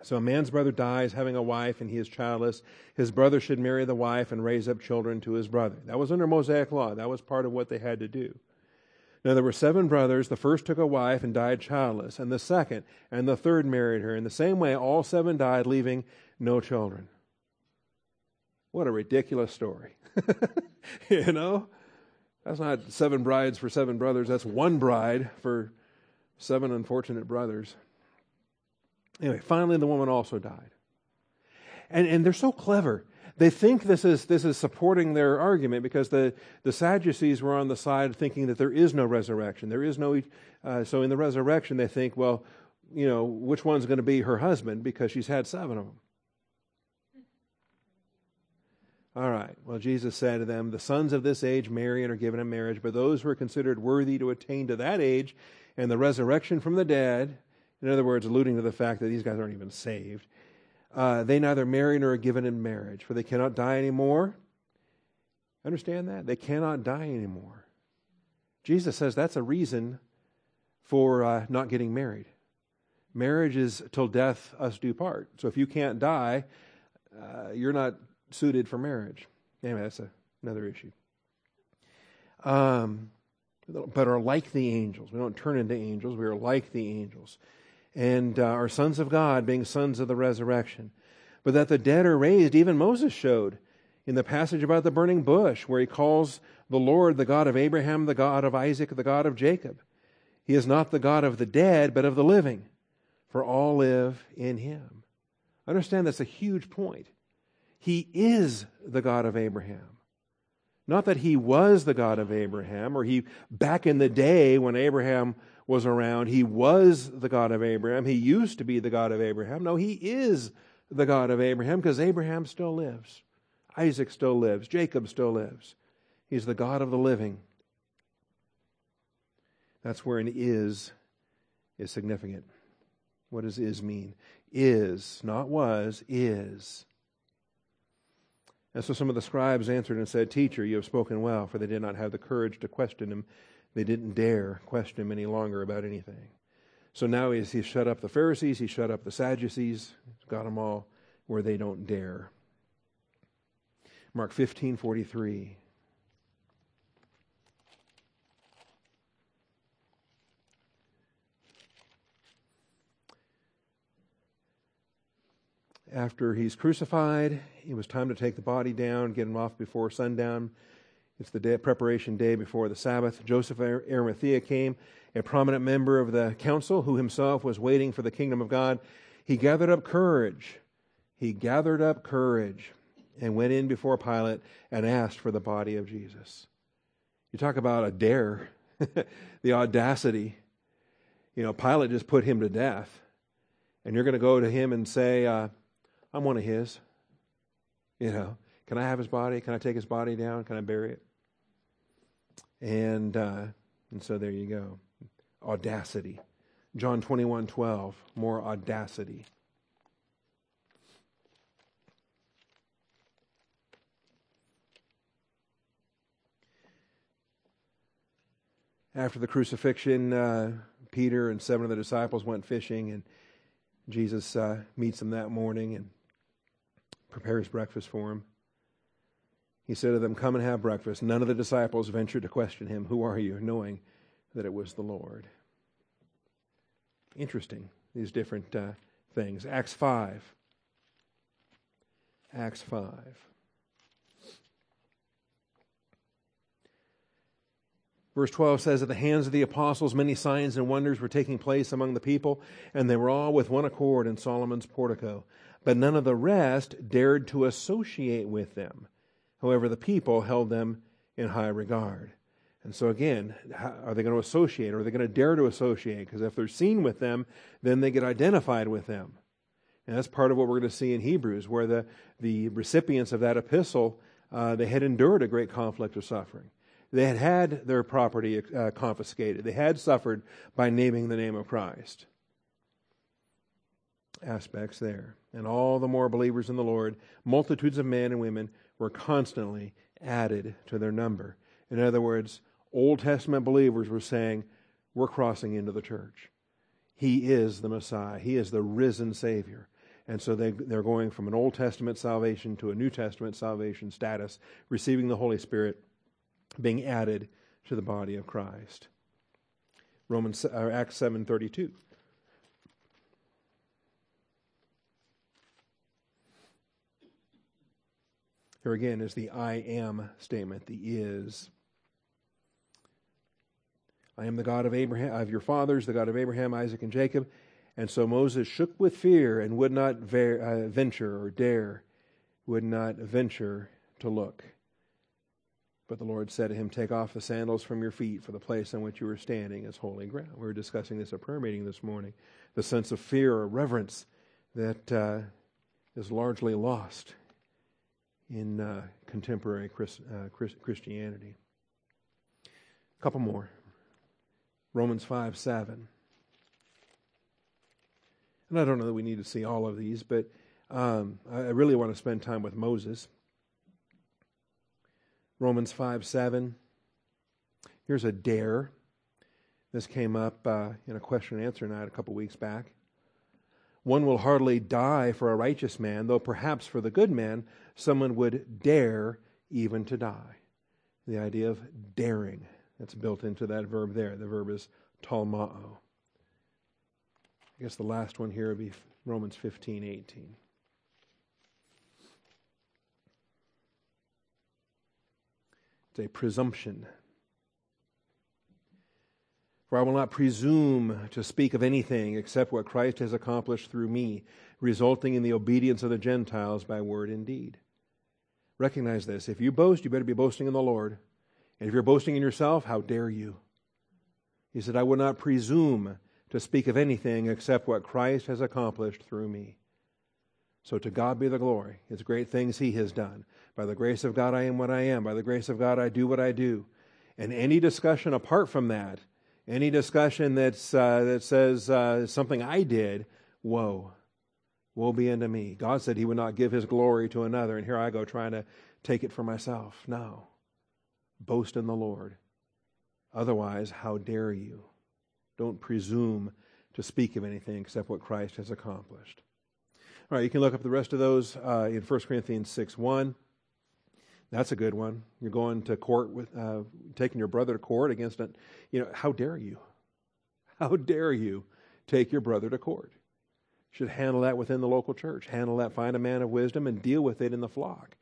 So a man's brother dies having a wife and he is childless. His brother should marry the wife and raise up children to his brother. That was under Mosaic law. That was part of what they had to do. Now there were seven brothers. The first took a wife and died childless, and the second and the third married her. In the same way, all seven died, leaving no children. What a ridiculous story. you know? That's not seven brides for seven brothers. That's one bride for seven unfortunate brothers. Anyway, finally, the woman also died. And, and they're so clever. They think this is, this is supporting their argument because the, the Sadducees were on the side of thinking that there is no resurrection. There is no, uh, so in the resurrection, they think, well, you know, which one's going to be her husband because she's had seven of them. All right. Well, Jesus said to them, The sons of this age marry and are given in marriage, but those who are considered worthy to attain to that age and the resurrection from the dead, in other words, alluding to the fact that these guys aren't even saved, uh, they neither marry nor are given in marriage, for they cannot die anymore. Understand that? They cannot die anymore. Jesus says that's a reason for uh, not getting married. Marriage is till death us do part. So if you can't die, uh, you're not suited for marriage. Anyway, that's a, another issue. Um, but are like the angels. We don't turn into angels. We are like the angels. And uh, are sons of God, being sons of the resurrection. But that the dead are raised, even Moses showed in the passage about the burning bush, where he calls the Lord the God of Abraham, the God of Isaac, the God of Jacob. He is not the God of the dead, but of the living, for all live in him. Understand that's a huge point. He is the God of Abraham. Not that he was the God of Abraham, or he, back in the day when Abraham was around, he was the God of Abraham. He used to be the God of Abraham. No, he is the God of Abraham because Abraham still lives. Isaac still lives. Jacob still lives. He's the God of the living. That's where an is is significant. What does is mean? Is, not was, is. And so some of the scribes answered and said, Teacher, you have spoken well, for they did not have the courage to question him. They didn't dare question him any longer about anything. So now he's, he's shut up the Pharisees, he's shut up the Sadducees, got them all where they don't dare. Mark 15 43. after he's crucified, it was time to take the body down, get him off before sundown. It's the day, preparation day before the Sabbath. Joseph of Arimathea came, a prominent member of the council who himself was waiting for the kingdom of God. He gathered up courage. He gathered up courage and went in before Pilate and asked for the body of Jesus. You talk about a dare, the audacity. You know, Pilate just put him to death. And you're going to go to him and say, uh, I'm one of his. You know, can I have his body? Can I take his body down? Can I bury it? And uh, and so there you go. Audacity. John 21 12, more audacity. After the crucifixion, uh, Peter and seven of the disciples went fishing, and Jesus uh, meets them that morning and prepares breakfast for him. He said to them, Come and have breakfast. None of the disciples ventured to question him, Who are you? knowing that it was the Lord. Interesting, these different uh, things. Acts 5. Acts 5. Verse 12 says, At the hands of the apostles, many signs and wonders were taking place among the people, and they were all with one accord in Solomon's portico. But none of the rest dared to associate with them. However, the people held them in high regard. And so, again, are they going to associate? Or are they going to dare to associate? Because if they're seen with them, then they get identified with them. And that's part of what we're going to see in Hebrews, where the, the recipients of that epistle, uh, they had endured a great conflict of suffering. They had had their property uh, confiscated. They had suffered by naming the name of Christ. Aspects there. And all the more believers in the Lord, multitudes of men and women were constantly added to their number. In other words, Old Testament believers were saying, We're crossing into the church. He is the Messiah, He is the risen Savior. And so they, they're going from an Old Testament salvation to a New Testament salvation status, receiving the Holy Spirit being added to the body of Christ. Romans uh, Acts 7:32. Here again is the I am statement, the is. I am the God of Abraham of your fathers, the God of Abraham, Isaac, and Jacob. And so Moses shook with fear and would not ver- uh, venture or dare, would not venture to look. But the Lord said to him, Take off the sandals from your feet, for the place on which you are standing is holy ground. We were discussing this at prayer meeting this morning. The sense of fear or reverence that uh, is largely lost in uh, contemporary Chris, uh, Chris, Christianity. A couple more. Romans 5 7. And I don't know that we need to see all of these, but um, I really want to spend time with Moses. Romans 5 7. Here's a dare. This came up uh, in a question and answer night a couple weeks back. One will hardly die for a righteous man, though perhaps for the good man, someone would dare even to die. The idea of daring that's built into that verb there. The verb is tolmao. I guess the last one here would be Romans 15, 18. It's a presumption. For I will not presume to speak of anything except what Christ has accomplished through me, resulting in the obedience of the Gentiles by word and deed. Recognize this. If you boast, you better be boasting in the Lord. And if you're boasting in yourself, how dare you? He said, I will not presume to speak of anything except what Christ has accomplished through me. So to God be the glory. It's great things He has done. By the grace of God, I am what I am. By the grace of God, I do what I do. And any discussion apart from that any discussion that's, uh, that says uh, something I did, woe. Woe be unto me. God said he would not give his glory to another, and here I go trying to take it for myself. No. Boast in the Lord. Otherwise, how dare you? Don't presume to speak of anything except what Christ has accomplished. All right, you can look up the rest of those uh, in 1 Corinthians 6 1. That's a good one. You're going to court with, uh, taking your brother to court against it. You know, how dare you? How dare you take your brother to court? Should handle that within the local church. Handle that, find a man of wisdom, and deal with it in the flock.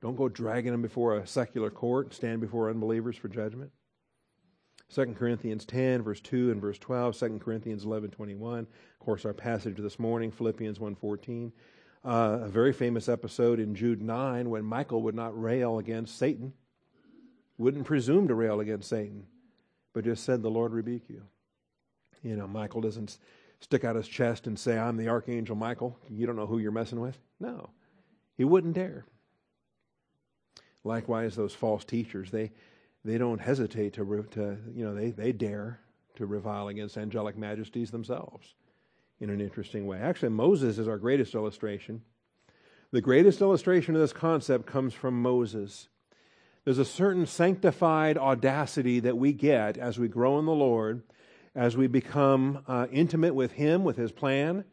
Don't go dragging them before a secular court, stand before unbelievers for judgment. 2 Corinthians 10, verse 2 and verse 12, 2 Corinthians 11, 21. Of course, our passage this morning, Philippians 1, 14. Uh, a very famous episode in Jude 9 when Michael would not rail against Satan, wouldn't presume to rail against Satan, but just said, The Lord rebuke you. You know, Michael doesn't stick out his chest and say, I'm the Archangel Michael. You don't know who you're messing with. No, he wouldn't dare. Likewise, those false teachers, they, they don't hesitate to, to, you know, they, they dare to revile against angelic majesties themselves in an interesting way. Actually, Moses is our greatest illustration. The greatest illustration of this concept comes from Moses. There's a certain sanctified audacity that we get as we grow in the Lord, as we become uh, intimate with Him, with His plan,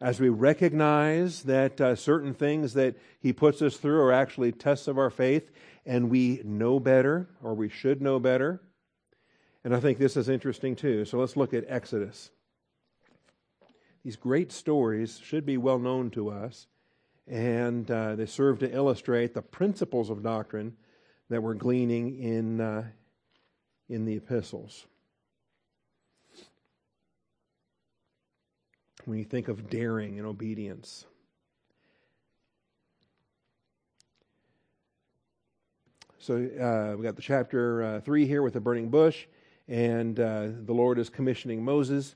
as we recognize that uh, certain things that He puts us through are actually tests of our faith, and we know better, or we should know better. And I think this is interesting too. So let's look at Exodus. These great stories should be well known to us, and uh, they serve to illustrate the principles of doctrine that we're gleaning in, uh, in the epistles. When you think of daring and obedience, So uh, we got the chapter uh, three here with the burning bush, and uh, the Lord is commissioning Moses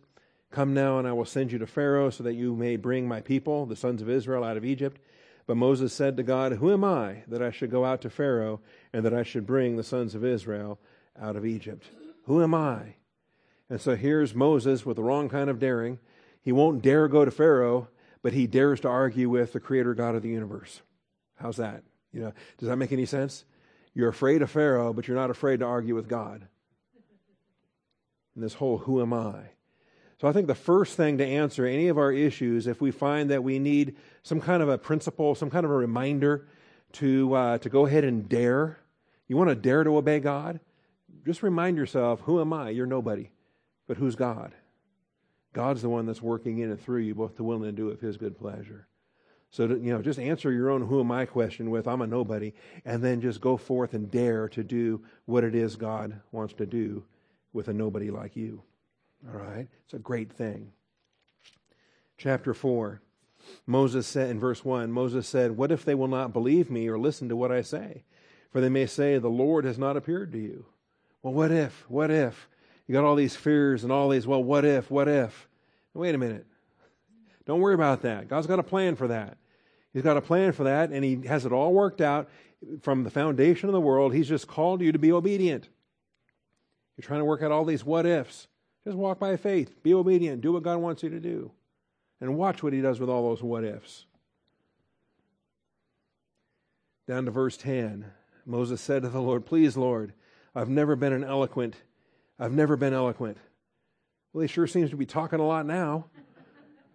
Come now, and I will send you to Pharaoh, so that you may bring my people, the sons of Israel, out of Egypt. But Moses said to God, Who am I that I should go out to Pharaoh, and that I should bring the sons of Israel out of Egypt? Who am I? And so here's Moses with the wrong kind of daring. He won't dare go to Pharaoh, but he dares to argue with the creator God of the universe. How's that? You know, does that make any sense? You're afraid of Pharaoh, but you're not afraid to argue with God. And this whole who am I? So I think the first thing to answer any of our issues, if we find that we need some kind of a principle, some kind of a reminder to, uh, to go ahead and dare, you want to dare to obey God? Just remind yourself, who am I? You're nobody. But who's God? God's the one that's working in and through you, both to will and to do of His good pleasure. So, to, you know, just answer your own who am I question with, I'm a nobody, and then just go forth and dare to do what it is God wants to do with a nobody like you. All right? It's a great thing. Chapter 4. Moses said in verse 1 Moses said, What if they will not believe me or listen to what I say? For they may say, The Lord has not appeared to you. Well, what if? What if? You got all these fears and all these, well, what if? What if? Wait a minute. Don't worry about that. God's got a plan for that. He's got a plan for that, and He has it all worked out from the foundation of the world. He's just called you to be obedient. You're trying to work out all these what ifs. Just walk by faith. Be obedient. Do what God wants you to do. And watch what he does with all those what ifs. Down to verse 10. Moses said to the Lord, Please, Lord, I've never been an eloquent. I've never been eloquent. Well, he sure seems to be talking a lot now.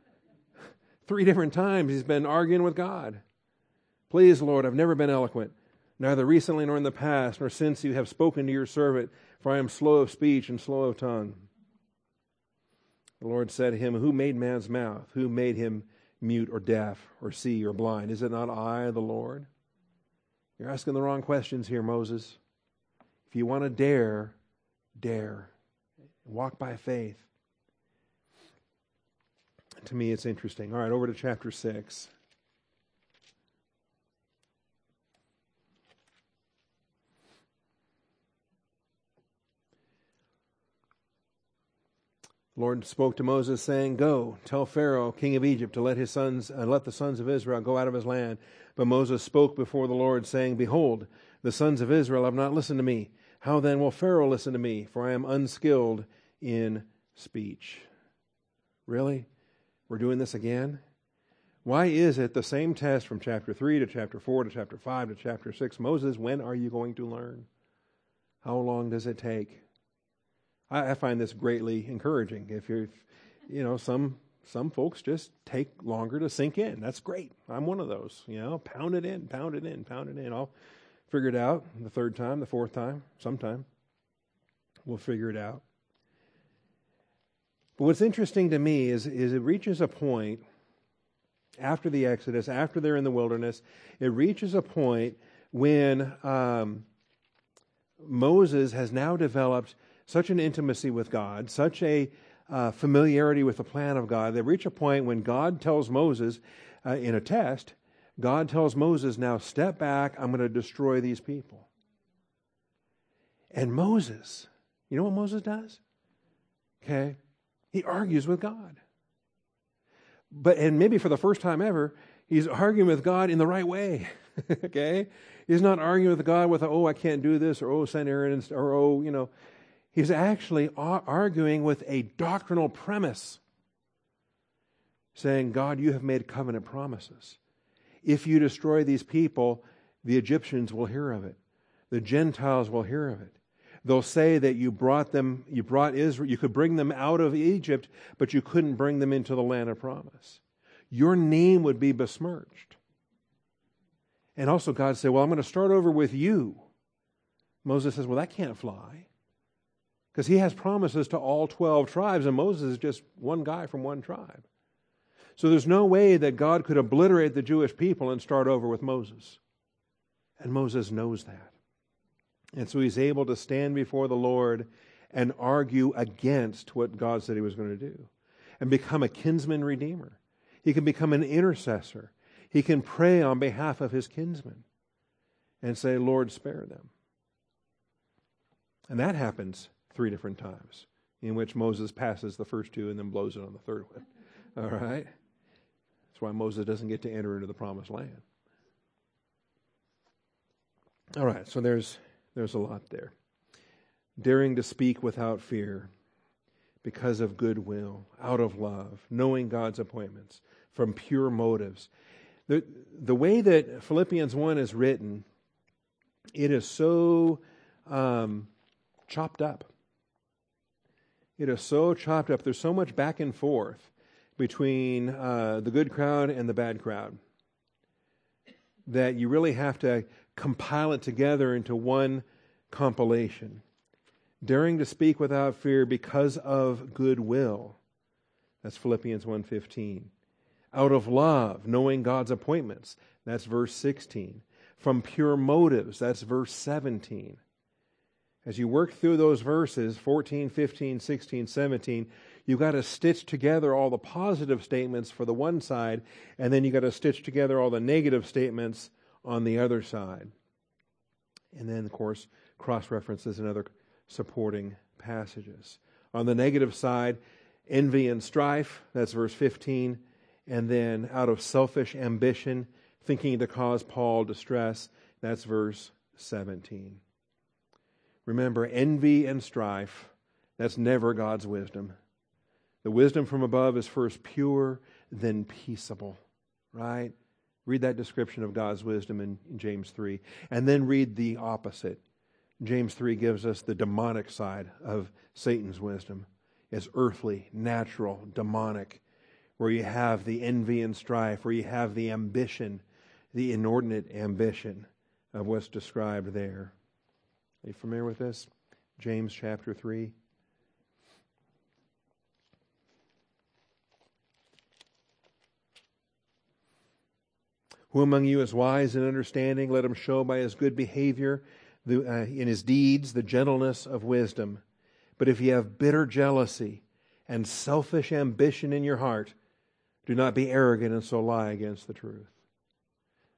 Three different times he's been arguing with God. Please, Lord, I've never been eloquent, neither recently nor in the past, nor since you have spoken to your servant, for I am slow of speech and slow of tongue. The Lord said to him, Who made man's mouth? Who made him mute or deaf or see or blind? Is it not I, the Lord? You're asking the wrong questions here, Moses. If you want to dare, dare. Walk by faith. To me, it's interesting. All right, over to chapter 6. The Lord spoke to Moses, saying, Go, tell Pharaoh, king of Egypt, to let his sons and uh, let the sons of Israel go out of his land. But Moses spoke before the Lord, saying, Behold, the sons of Israel have not listened to me. How then will Pharaoh listen to me? For I am unskilled in speech. Really? We're doing this again? Why is it the same test from chapter 3 to chapter 4 to chapter 5 to chapter 6? Moses, when are you going to learn? How long does it take? I, I find this greatly encouraging. If you're, you know, some some folks just take longer to sink in. That's great. I'm one of those. You know, pound it in, pound it in, pound it in. I'll figure it out the third time, the fourth time, sometime. We'll figure it out. But what's interesting to me is, is it reaches a point after the Exodus, after they're in the wilderness, it reaches a point when um, Moses has now developed such an intimacy with God, such a uh, familiarity with the plan of God. They reach a point when God tells Moses uh, in a test, God tells Moses, now step back, I'm going to destroy these people. And Moses, you know what Moses does? Okay, he argues with God. But, and maybe for the first time ever, he's arguing with God in the right way. okay? He's not arguing with God with, oh, I can't do this, or oh, send Aaron, or oh, you know, He's actually arguing with a doctrinal premise, saying, God, you have made covenant promises. If you destroy these people, the Egyptians will hear of it. The Gentiles will hear of it. They'll say that you brought them, you brought Israel, you could bring them out of Egypt, but you couldn't bring them into the land of promise. Your name would be besmirched. And also, God said, Well, I'm going to start over with you. Moses says, Well, that can't fly. Because he has promises to all 12 tribes, and Moses is just one guy from one tribe. So there's no way that God could obliterate the Jewish people and start over with Moses. And Moses knows that. And so he's able to stand before the Lord and argue against what God said he was going to do and become a kinsman redeemer. He can become an intercessor. He can pray on behalf of his kinsmen and say, Lord, spare them. And that happens three different times, in which Moses passes the first two and then blows it on the third one. All right? That's why Moses doesn't get to enter into the promised land. All right, so there's there's a lot there. Daring to speak without fear, because of goodwill, out of love, knowing God's appointments, from pure motives. The, the way that Philippians 1 is written, it is so um, chopped up. It is so chopped up. There's so much back and forth between uh, the good crowd and the bad crowd that you really have to compile it together into one compilation. Daring to speak without fear because of goodwill. That's Philippians 1:15. Out of love, knowing God's appointments. That's verse 16. From pure motives. That's verse 17 as you work through those verses 14, 15, 16, 17, you've got to stitch together all the positive statements for the one side, and then you've got to stitch together all the negative statements on the other side. And then, of course, cross references and other supporting passages. On the negative side, envy and strife, that's verse 15. And then out of selfish ambition, thinking to cause Paul distress, that's verse 17. Remember, envy and strife, that's never God's wisdom. The wisdom from above is first pure, then peaceable, right? Read that description of God's wisdom in, in, James 3. And then read the opposite. James 3 gives us the demonic side of Satan's wisdom. It's earthly, natural, demonic, where you have the envy and strife, where you have the ambition, the inordinate ambition of what's described there. Are you familiar with this? James chapter 3. Who among you is wise and understanding? Let him show by his good behavior, the, uh, in his deeds, the gentleness of wisdom. But if you have bitter jealousy and selfish ambition in your heart, do not be arrogant and so lie against the truth.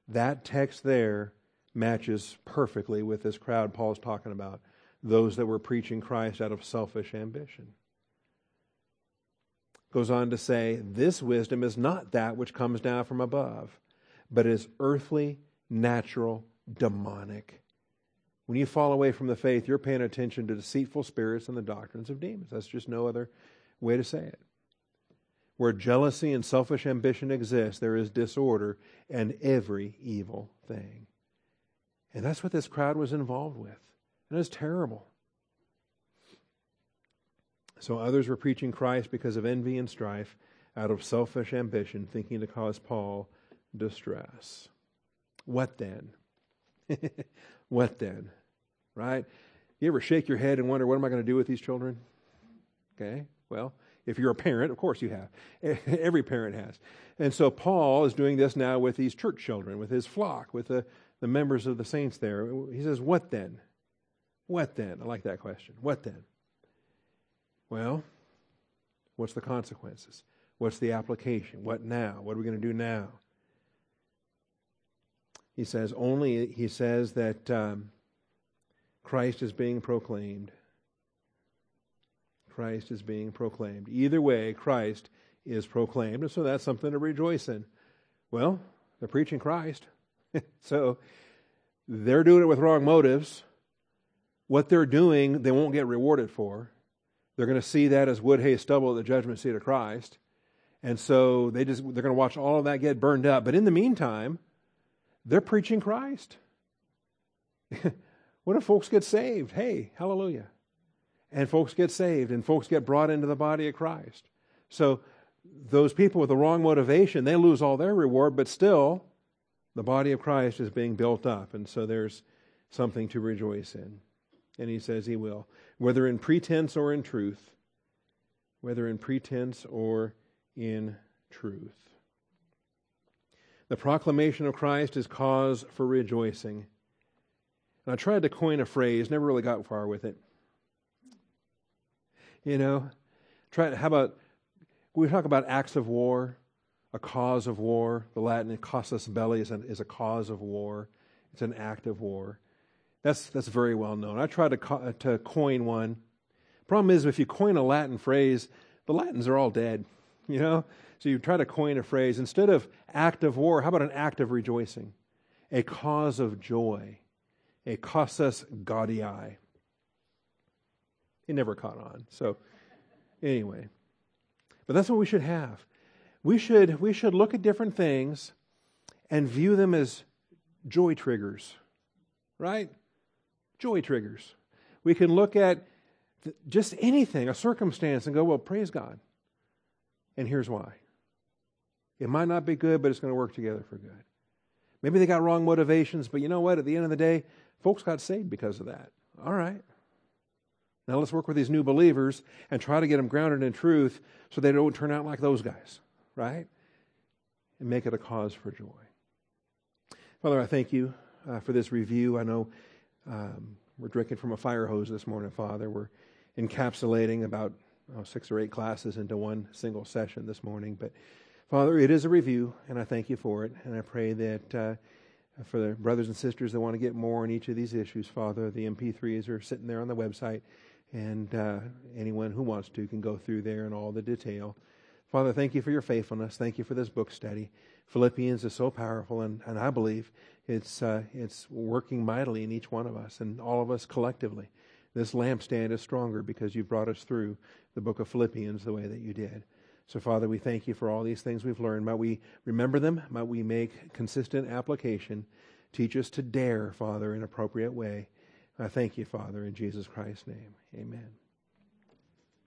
That text there matches perfectly with this crowd Paul's talking about those that were preaching Christ out of selfish ambition. Goes on to say, This wisdom is not that which comes down from above, but is earthly, natural, demonic. When you fall away from the faith, you're paying attention to deceitful spirits and the doctrines of demons. That's just no other way to say it. Where jealousy and selfish ambition exist, there is disorder and every evil thing. And that's what this crowd was involved with. And it was terrible. So others were preaching Christ because of envy and strife, out of selfish ambition, thinking to cause Paul distress. What then? what then? Right? You ever shake your head and wonder, what am I going to do with these children? Okay, well, if you're a parent, of course you have. Every parent has. And so Paul is doing this now with these church children, with his flock, with the, the members of the saints there. He says, What then? What then? I like that question. What then? Well, what's the consequences? What's the application? What now? What are we going to do now? He says, only, he says that um, Christ is being proclaimed. Christ is being proclaimed. Either way, Christ is proclaimed. And so that's something to rejoice in. Well, they're preaching Christ. so they're doing it with wrong motives. What they're doing, they won't get rewarded for. They're going to see that as wood, hay, stubble at the judgment seat of Christ. And so they just they're going to watch all of that get burned up. But in the meantime, they're preaching Christ. what if folks get saved? Hey, hallelujah. And folks get saved and folks get brought into the body of Christ. So those people with the wrong motivation, they lose all their reward, but still the body of Christ is being built up. And so there's something to rejoice in. And he says he will whether in pretense or in truth, whether in pretense or in truth. The proclamation of Christ is cause for rejoicing. And I tried to coin a phrase, never really got far with it. You know, try how about we talk about acts of war, a cause of war. The Latin casus belli is, is a cause of war. It's an act of war. That's, that's very well known. I tried to, co- uh, to coin one. Problem is, if you coin a Latin phrase, the Latins are all dead, you know? So you try to coin a phrase. Instead of act of war, how about an act of rejoicing? A cause of joy. A casus gaudii. It never caught on. So, anyway. But that's what we should have. We should, we should look at different things and view them as joy triggers, right? joy triggers. We can look at just anything, a circumstance, and go, well, praise God. And here's why. It might not be good, but it's going to work together for good. Maybe they got wrong motivations, but you know what? At the end of the day, folks got saved because of that. All right. Now let's work with these new believers and try to get them grounded in truth so they don't turn out like those guys, right? And make it a cause for joy. Father, I thank you uh, for this review. I know um, we're drinking from a fire hose this morning, Father. We're encapsulating about oh, six or eight classes into one single session this morning. But, Father, it is a review, and I thank you for it. And I pray that uh, for the brothers and sisters that want to get more on each of these issues, Father, the MP3s are sitting there on the website, and uh, anyone who wants to can go through there and all the detail. Father, thank you for your faithfulness. Thank you for this book study. Philippians is so powerful, and, and I believe it's, uh, it's working mightily in each one of us and all of us collectively. This lampstand is stronger because you've brought us through the book of Philippians the way that you did. So, Father, we thank you for all these things we've learned. Might we remember them? Might we make consistent application? Teach us to dare, Father, in an appropriate way. I thank you, Father, in Jesus Christ's name. Amen.